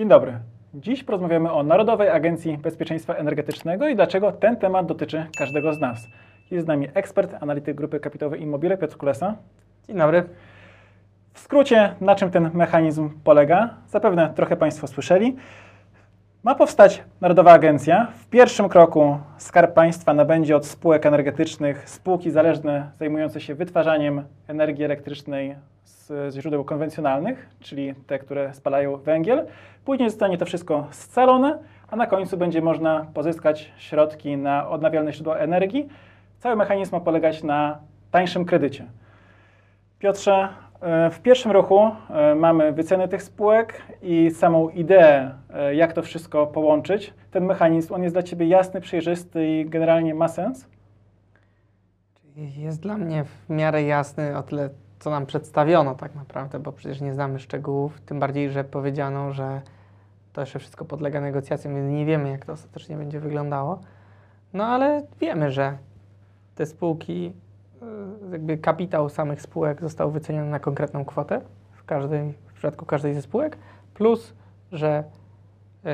Dzień dobry. Dziś porozmawiamy o Narodowej Agencji Bezpieczeństwa Energetycznego i dlaczego ten temat dotyczy każdego z nas. Jest z nami ekspert, analityk grupy kapitałowej Immobile Piotr Kulesa. Dzień dobry. W skrócie, na czym ten mechanizm polega? Zapewne trochę Państwo słyszeli. Ma powstać Narodowa Agencja. W pierwszym kroku Skarb Państwa nabędzie od spółek energetycznych spółki zależne zajmujące się wytwarzaniem energii elektrycznej z źródeł konwencjonalnych, czyli te, które spalają węgiel. Później zostanie to wszystko scalone, a na końcu będzie można pozyskać środki na odnawialne źródła energii. Cały mechanizm ma polegać na tańszym kredycie. Piotrze, e, w pierwszym ruchu e, mamy wycenę tych spółek i samą ideę, e, jak to wszystko połączyć. Ten mechanizm, on jest dla Ciebie jasny, przejrzysty i generalnie ma sens? Jest dla mnie w miarę jasny o tyle, co nam przedstawiono tak naprawdę, bo przecież nie znamy szczegółów, tym bardziej, że powiedziano, że to jeszcze wszystko podlega negocjacjom, więc nie wiemy, jak to ostatecznie będzie wyglądało. No ale wiemy, że te spółki, y, jakby kapitał samych spółek został wyceniony na konkretną kwotę w, w przypadku każdej ze spółek, plus, że y,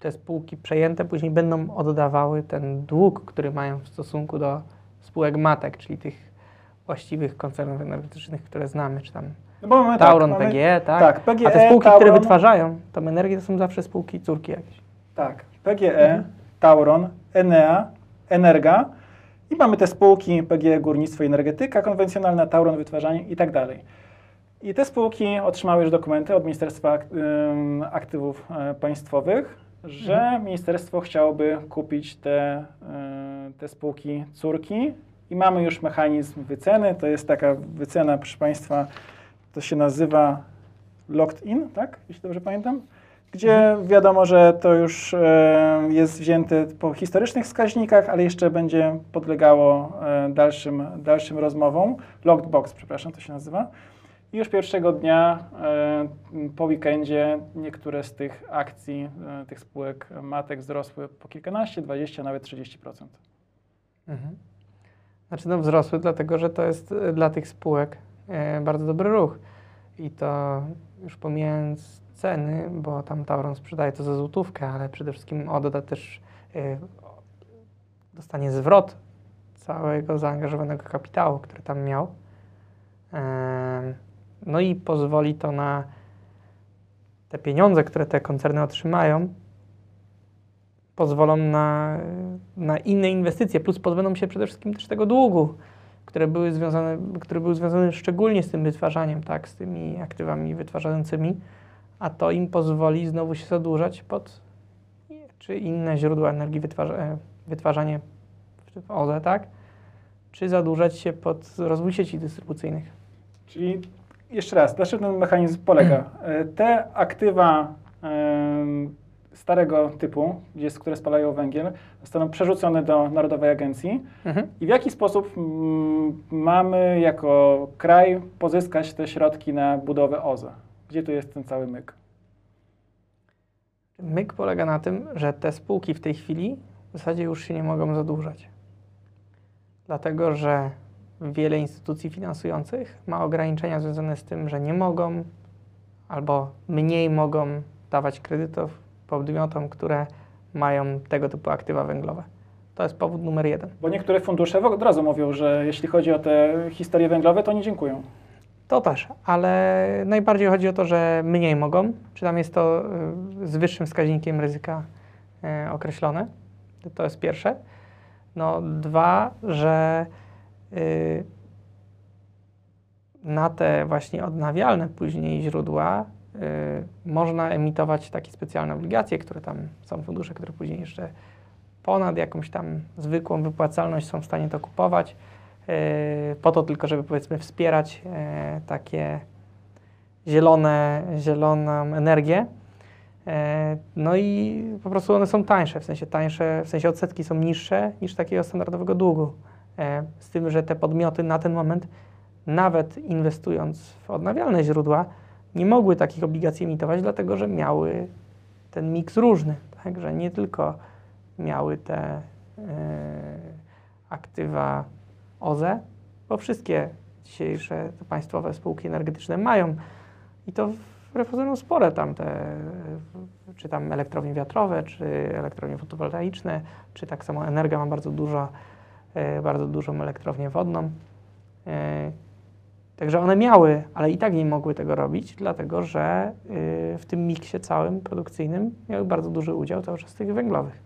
te spółki przejęte później będą oddawały ten dług, który mają w stosunku do spółek matek, czyli tych właściwych koncernów energetycznych, które znamy, czy tam No bo mamy Tauron, tak, mamy- PGE, tak? Tak, PGE, A te spółki, które Tauron. wytwarzają tą energię, to są zawsze spółki córki jakieś. Tak, PGE, Tauron, Enea, Energa i mamy te spółki PGE Górnictwo i Energetyka konwencjonalna, Tauron Wytwarzanie i tak dalej. I te spółki otrzymały już dokumenty od Ministerstwa Aktywów e, Państwowych, że ministerstwo chciałoby kupić te, y, te spółki córki i mamy już mechanizm wyceny. To jest taka wycena, proszę Państwa, to się nazywa locked in, tak? Jeśli dobrze pamiętam gdzie wiadomo, że to już e, jest wzięte po historycznych wskaźnikach, ale jeszcze będzie podlegało e, dalszym, dalszym rozmowom. Locked box, przepraszam, to się nazywa. I już pierwszego dnia e, po weekendzie niektóre z tych akcji, tych spółek matek wzrosły po kilkanaście, 20, nawet 30%. Mhm. Znaczy no wzrosły, dlatego że to jest e, dla tych spółek e, bardzo dobry ruch. I to już pomijając ceny, bo tam Tauron sprzedaje to za złotówkę, ale przede wszystkim odda też, e, dostanie zwrot całego zaangażowanego kapitału, który tam miał. No i pozwoli to na te pieniądze, które te koncerny otrzymają, pozwolą na, na inne inwestycje, plus pozbędą się przede wszystkim też tego długu, które były związane, który był związany szczególnie z tym wytwarzaniem, tak, z tymi aktywami wytwarzającymi, a to im pozwoli znowu się zadłużać pod czy inne źródła energii wytwarza, e, wytwarzanie w OZE, tak, czy zadłużać się pod rozwój sieci dystrybucyjnych. Czyli jeszcze raz, na czym ten mechanizm polega? E, Te aktywa starego typu, gdzie, które spalają węgiel, zostaną przerzucone do Narodowej Agencji. Mhm. I w jaki sposób mm, mamy jako kraj pozyskać te środki na budowę OZE? Gdzie tu jest ten cały myk? Myk polega na tym, że te spółki w tej chwili w zasadzie już się nie mogą zadłużać. Dlatego, że wiele instytucji finansujących ma ograniczenia związane z tym, że nie mogą albo mniej mogą dawać kredytów podmiotom, które mają tego typu aktywa węglowe. To jest powód numer jeden. Bo niektóre fundusze od razu mówią, że jeśli chodzi o te historie węglowe, to nie dziękują. To też, ale najbardziej chodzi o to, że mniej mogą, czy tam jest to y, z wyższym wskaźnikiem ryzyka y, określone. To jest pierwsze. No dwa, że y, na te właśnie odnawialne później źródła można emitować takie specjalne obligacje, które tam są fundusze, które później jeszcze ponad jakąś tam zwykłą wypłacalność są w stanie to kupować e, po to tylko, żeby powiedzmy wspierać e, takie zielone, zieloną energię. No i po prostu one są tańsze, w sensie tańsze, w sensie odsetki są niższe niż takiego standardowego długu. Z tym, że te podmioty na ten moment, nawet inwestując w odnawialne źródła, nie mogły takich obligacji emitować, dlatego że miały ten miks różny. Także nie tylko miały te e, aktywa OZE, bo wszystkie dzisiejsze państwowe spółki energetyczne mają i to wbrew pozorom spore tam te, czy tam elektrownie wiatrowe, czy elektrownie fotowoltaiczne, czy tak samo Energa ma bardzo dużo, e, bardzo dużą elektrownię wodną. E, także one miały, ale i tak nie mogły tego robić, dlatego że e, w tym miksie całym produkcyjnym miały bardzo duży udział cały czas tych węglowych.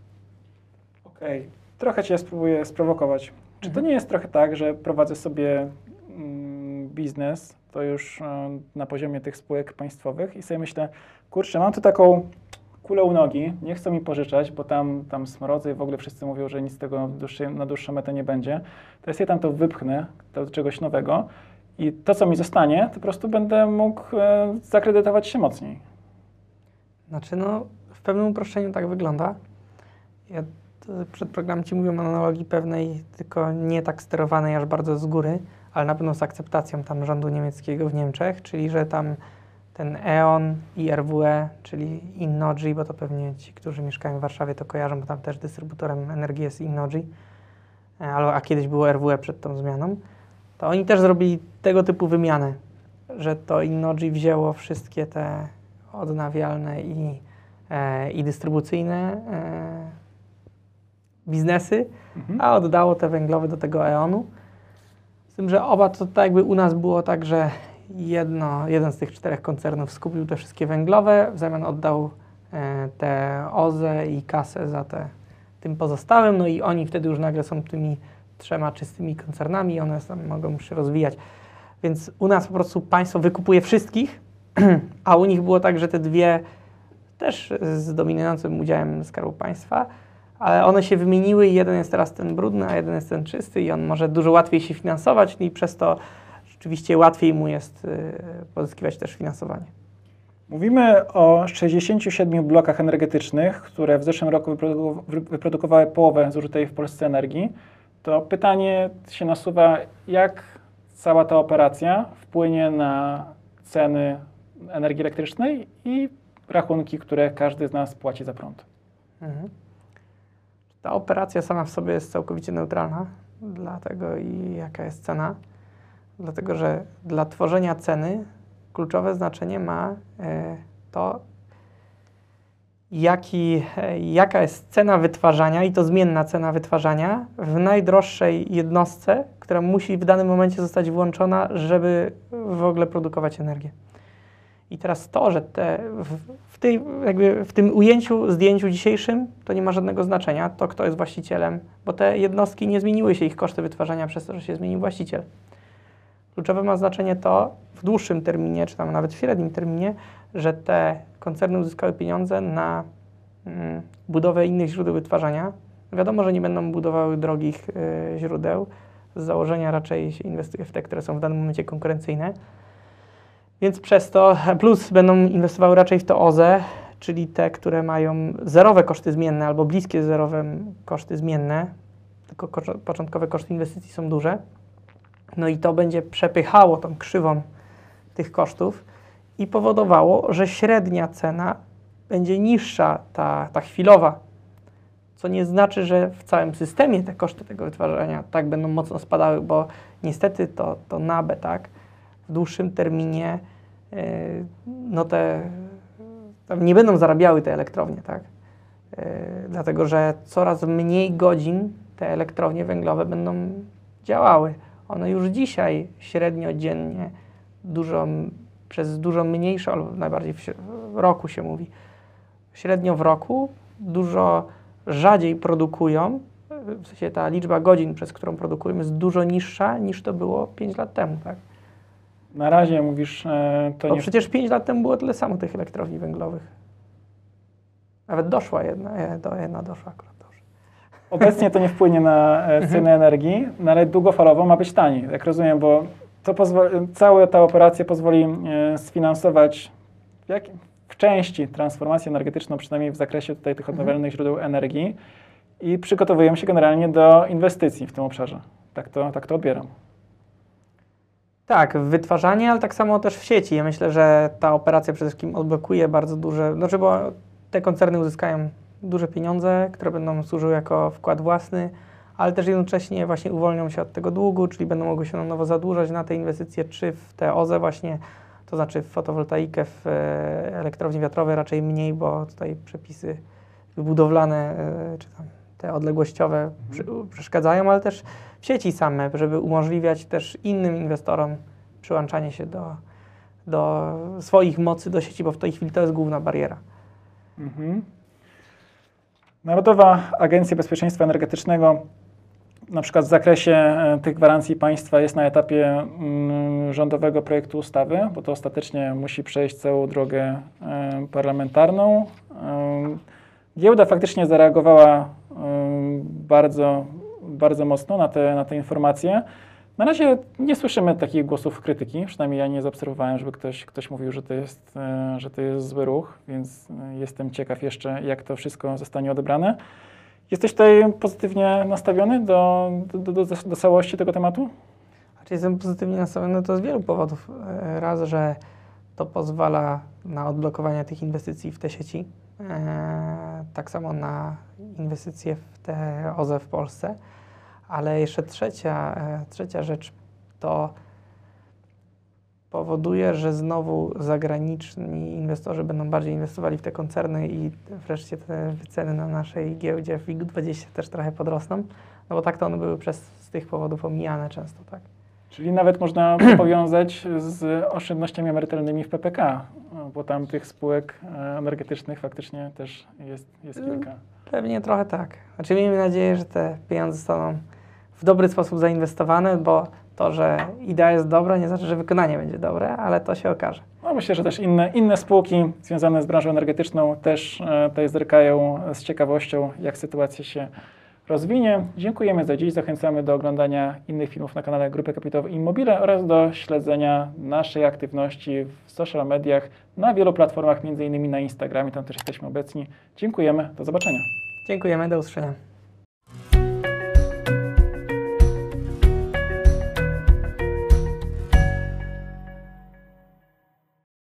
Okej, okay. trochę Cię spróbuję sprowokować. Czy to nie jest trochę tak, że prowadzę sobie mm, biznes, to już y, na poziomie tych spółek państwowych i sobie myślę, kurczę, mam tu taką kulę u nogi, nie chcą mi pożyczać, bo tam, tam smrodzę i w ogóle wszyscy mówią, że nic z tego na dłuższą metę nie będzie. To ja tam to wypchnę do czegoś nowego i to, co mi zostanie, to po prostu będę mógł e, zakredytować się mocniej. Znaczy, no, w pewnym uproszczeniu tak wygląda. Ja przed programem Ci mówiłem o analogii pewnej, tylko nie tak sterowanej aż bardzo z góry, ale na pewno z akceptacją tam rządu niemieckiego w Niemczech, czyli że tam ten E.ON i RWE, czyli Innogy, bo to pewnie ci, którzy mieszkają w Warszawie to kojarzą, bo tam też dystrybutorem energii jest Innogy, e, a kiedyś było RWE przed tą zmianą, to oni też zrobili tego typu wymianę, że to Innogy wzięło wszystkie te odnawialne i, e, i dystrybucyjne e, biznesy, mhm. a oddało te węglowe do tego EON-u. Z tym, że oba to tak jakby u nas było tak, że jedno, jeden z tych czterech koncernów skupił te wszystkie węglowe, w zamian oddał e, te OZE i kasę za te tym pozostałym, no i oni wtedy już nagle są tymi trzema czystymi koncernami one mogą się rozwijać. Więc u nas po prostu państwo wykupuje wszystkich, a u nich było tak, że te dwie też z dominującym udziałem Skarbu Państwa, ale one się wymieniły i jeden jest teraz ten brudny, a jeden jest ten czysty i on może dużo łatwiej się finansować i przez to rzeczywiście łatwiej mu jest y, pozyskiwać też finansowanie. Mówimy o 67 blokach energetycznych, które w zeszłym roku wyprodukowały połowę zużytej w Polsce energii. To pytanie się nasuwa, jak cała ta operacja wpłynie na ceny energii elektrycznej i rachunki, które każdy z nas płaci za prąd. Mhm. Ta operacja sama w sobie jest całkowicie neutralna dla tego i jaka jest cena dlatego że dla tworzenia ceny kluczowe znaczenie ma e, to, jaki, e, jaka jest cena wytwarzania i to zmienna cena wytwarzania w najdroższej jednostce, która musi w danym momencie zostać włączona, żeby w ogóle produkować energię. I teraz to, że te, w, w, tej, jakby w tym ujęciu, zdjęciu dzisiejszym, to nie ma żadnego znaczenia, to kto jest właścicielem, bo te jednostki nie zmieniły się ich koszty wytwarzania przez to, że się zmienił właściciel. Kluczowe ma znaczenie to w dłuższym terminie, czy tam nawet w średnim terminie, że te koncerny uzyskały pieniądze na mm, budowę innych źródeł wytwarzania. Wiadomo, że nie będą budowały drogich y, źródeł. Z założenia raczej się inwestuje w te, które są w danym momencie konkurencyjne. Więc przez to, plus będą inwestowały raczej w to OZE, czyli te, które mają zerowe koszty zmienne albo bliskie zerowym koszty zmienne, tylko początkowe koszty inwestycji są duże. No i to będzie przepychało tą krzywą tych kosztów i powodowało, że średnia cena będzie niższa, ta, ta chwilowa, co nie znaczy, że w całym systemie te koszty tego wytwarzania tak będą mocno spadały, bo niestety to, to NABE, tak, w dłuższym terminie yy, no te, nie będą zarabiały te elektrownie, tak, yy, dlatego że coraz mniej godzin te elektrownie węglowe będą działały. One już dzisiaj średnio dziennie dużo, przez dużo mniejsze, albo najbardziej w roku się mówi, średnio w roku dużo rzadziej produkują, w sensie ta liczba godzin, przez którą produkujemy jest dużo niższa niż to było 5 lat temu, tak? Na razie mówisz, e, to Bo nie... przecież 5 lat temu było tyle samo tych elektrowni węglowych. Nawet doszła jedna, jedna doszła akurat. Obecnie to nie wpłynie na e, ceny mhm. energii, no ale długofalowo ma być taniej, jak rozumiem, bo to cała ta operacja pozwoli e, sfinansować w, jak, w części transformację energetyczną, przynajmniej w zakresie tutaj tych mhm. odnawialnych źródeł energii i przygotowujemy się generalnie do inwestycji w tym obszarze. Tak to, tak to odbieram. Tak, w wytwarzanie, ale tak samo też w sieci. Ja myślę, że ta operacja przede wszystkim odblokuje bardzo duże, znaczy bo te koncerny uzyskają duże pieniądze, które będą służyły jako wkład własny, ale też jednocześnie właśnie uwolnią się od tego długu, czyli będą mogły się na nowo zadłużać na te inwestycje, czy w te OZE właśnie. To znaczy w fotowoltaikę, w e, elektrowni wiatrowej raczej mniej, bo tutaj przepisy budowlane e, czy tam te odległościowe przy, przeszkadzają, ale też w sieci same, żeby umożliwiać też innym inwestorom przyłączanie się do, do swoich mocy do sieci, bo w tej chwili to jest główna bariera. Mhm. Narodowa Agencja Bezpieczeństwa Energetycznego na przykład w zakresie e, tych gwarancji państwa jest na etapie mm, rządowego projektu ustawy, bo to ostatecznie musi przejść całą drogę e, parlamentarną. E, Giełda faktycznie zareagowała bardzo, bardzo mocno na te, na te informacje. Na razie nie słyszymy takich głosów krytyki, przynajmniej ja nie zaobserwowałem, żeby ktoś, ktoś mówił, że to, jest, że to jest zły ruch, więc jestem ciekaw jeszcze, jak to wszystko zostanie odebrane. Jesteś tutaj pozytywnie nastawiony do, do, do, do całości tego tematu? Znaczy jestem pozytywnie nastawiony to z wielu powodów. E, Raz, że to pozwala na odblokowanie tych inwestycji w te sieci, e, tak samo na inwestycje w te OZE w Polsce, ale jeszcze trzecia, e, trzecia rzecz to powoduje, że znowu zagraniczni inwestorzy będą bardziej inwestowali w te koncerny i wreszcie te wyceny na naszej giełdzie WIG20 też trochę podrosną, no bo tak to one były przez z tych powodów omijane często, tak. Czyli nawet można powiązać z oszczędnościami emerytalnymi w PPK, bo tam tych spółek e, energetycznych faktycznie też jest, jest kilka. Pewnie trochę tak. Znaczy miejmy nadzieję, że te pieniądze zostaną w dobry sposób zainwestowane, bo to, że idea jest dobra, nie znaczy, że wykonanie będzie dobre, ale to się okaże. No myślę, że też inne, inne spółki związane z branżą energetyczną też e, tutaj zerkają z ciekawością, jak sytuacja się rozwinie. Dziękujemy za dziś. Zachęcamy do oglądania innych filmów na kanale Grupy Kapitałowej Immobile oraz do śledzenia naszej aktywności w social mediach na wielu platformach, innymi na Instagramie. Tam też jesteśmy obecni. Dziękujemy. Do zobaczenia. Dziękujemy, do usłyszenia.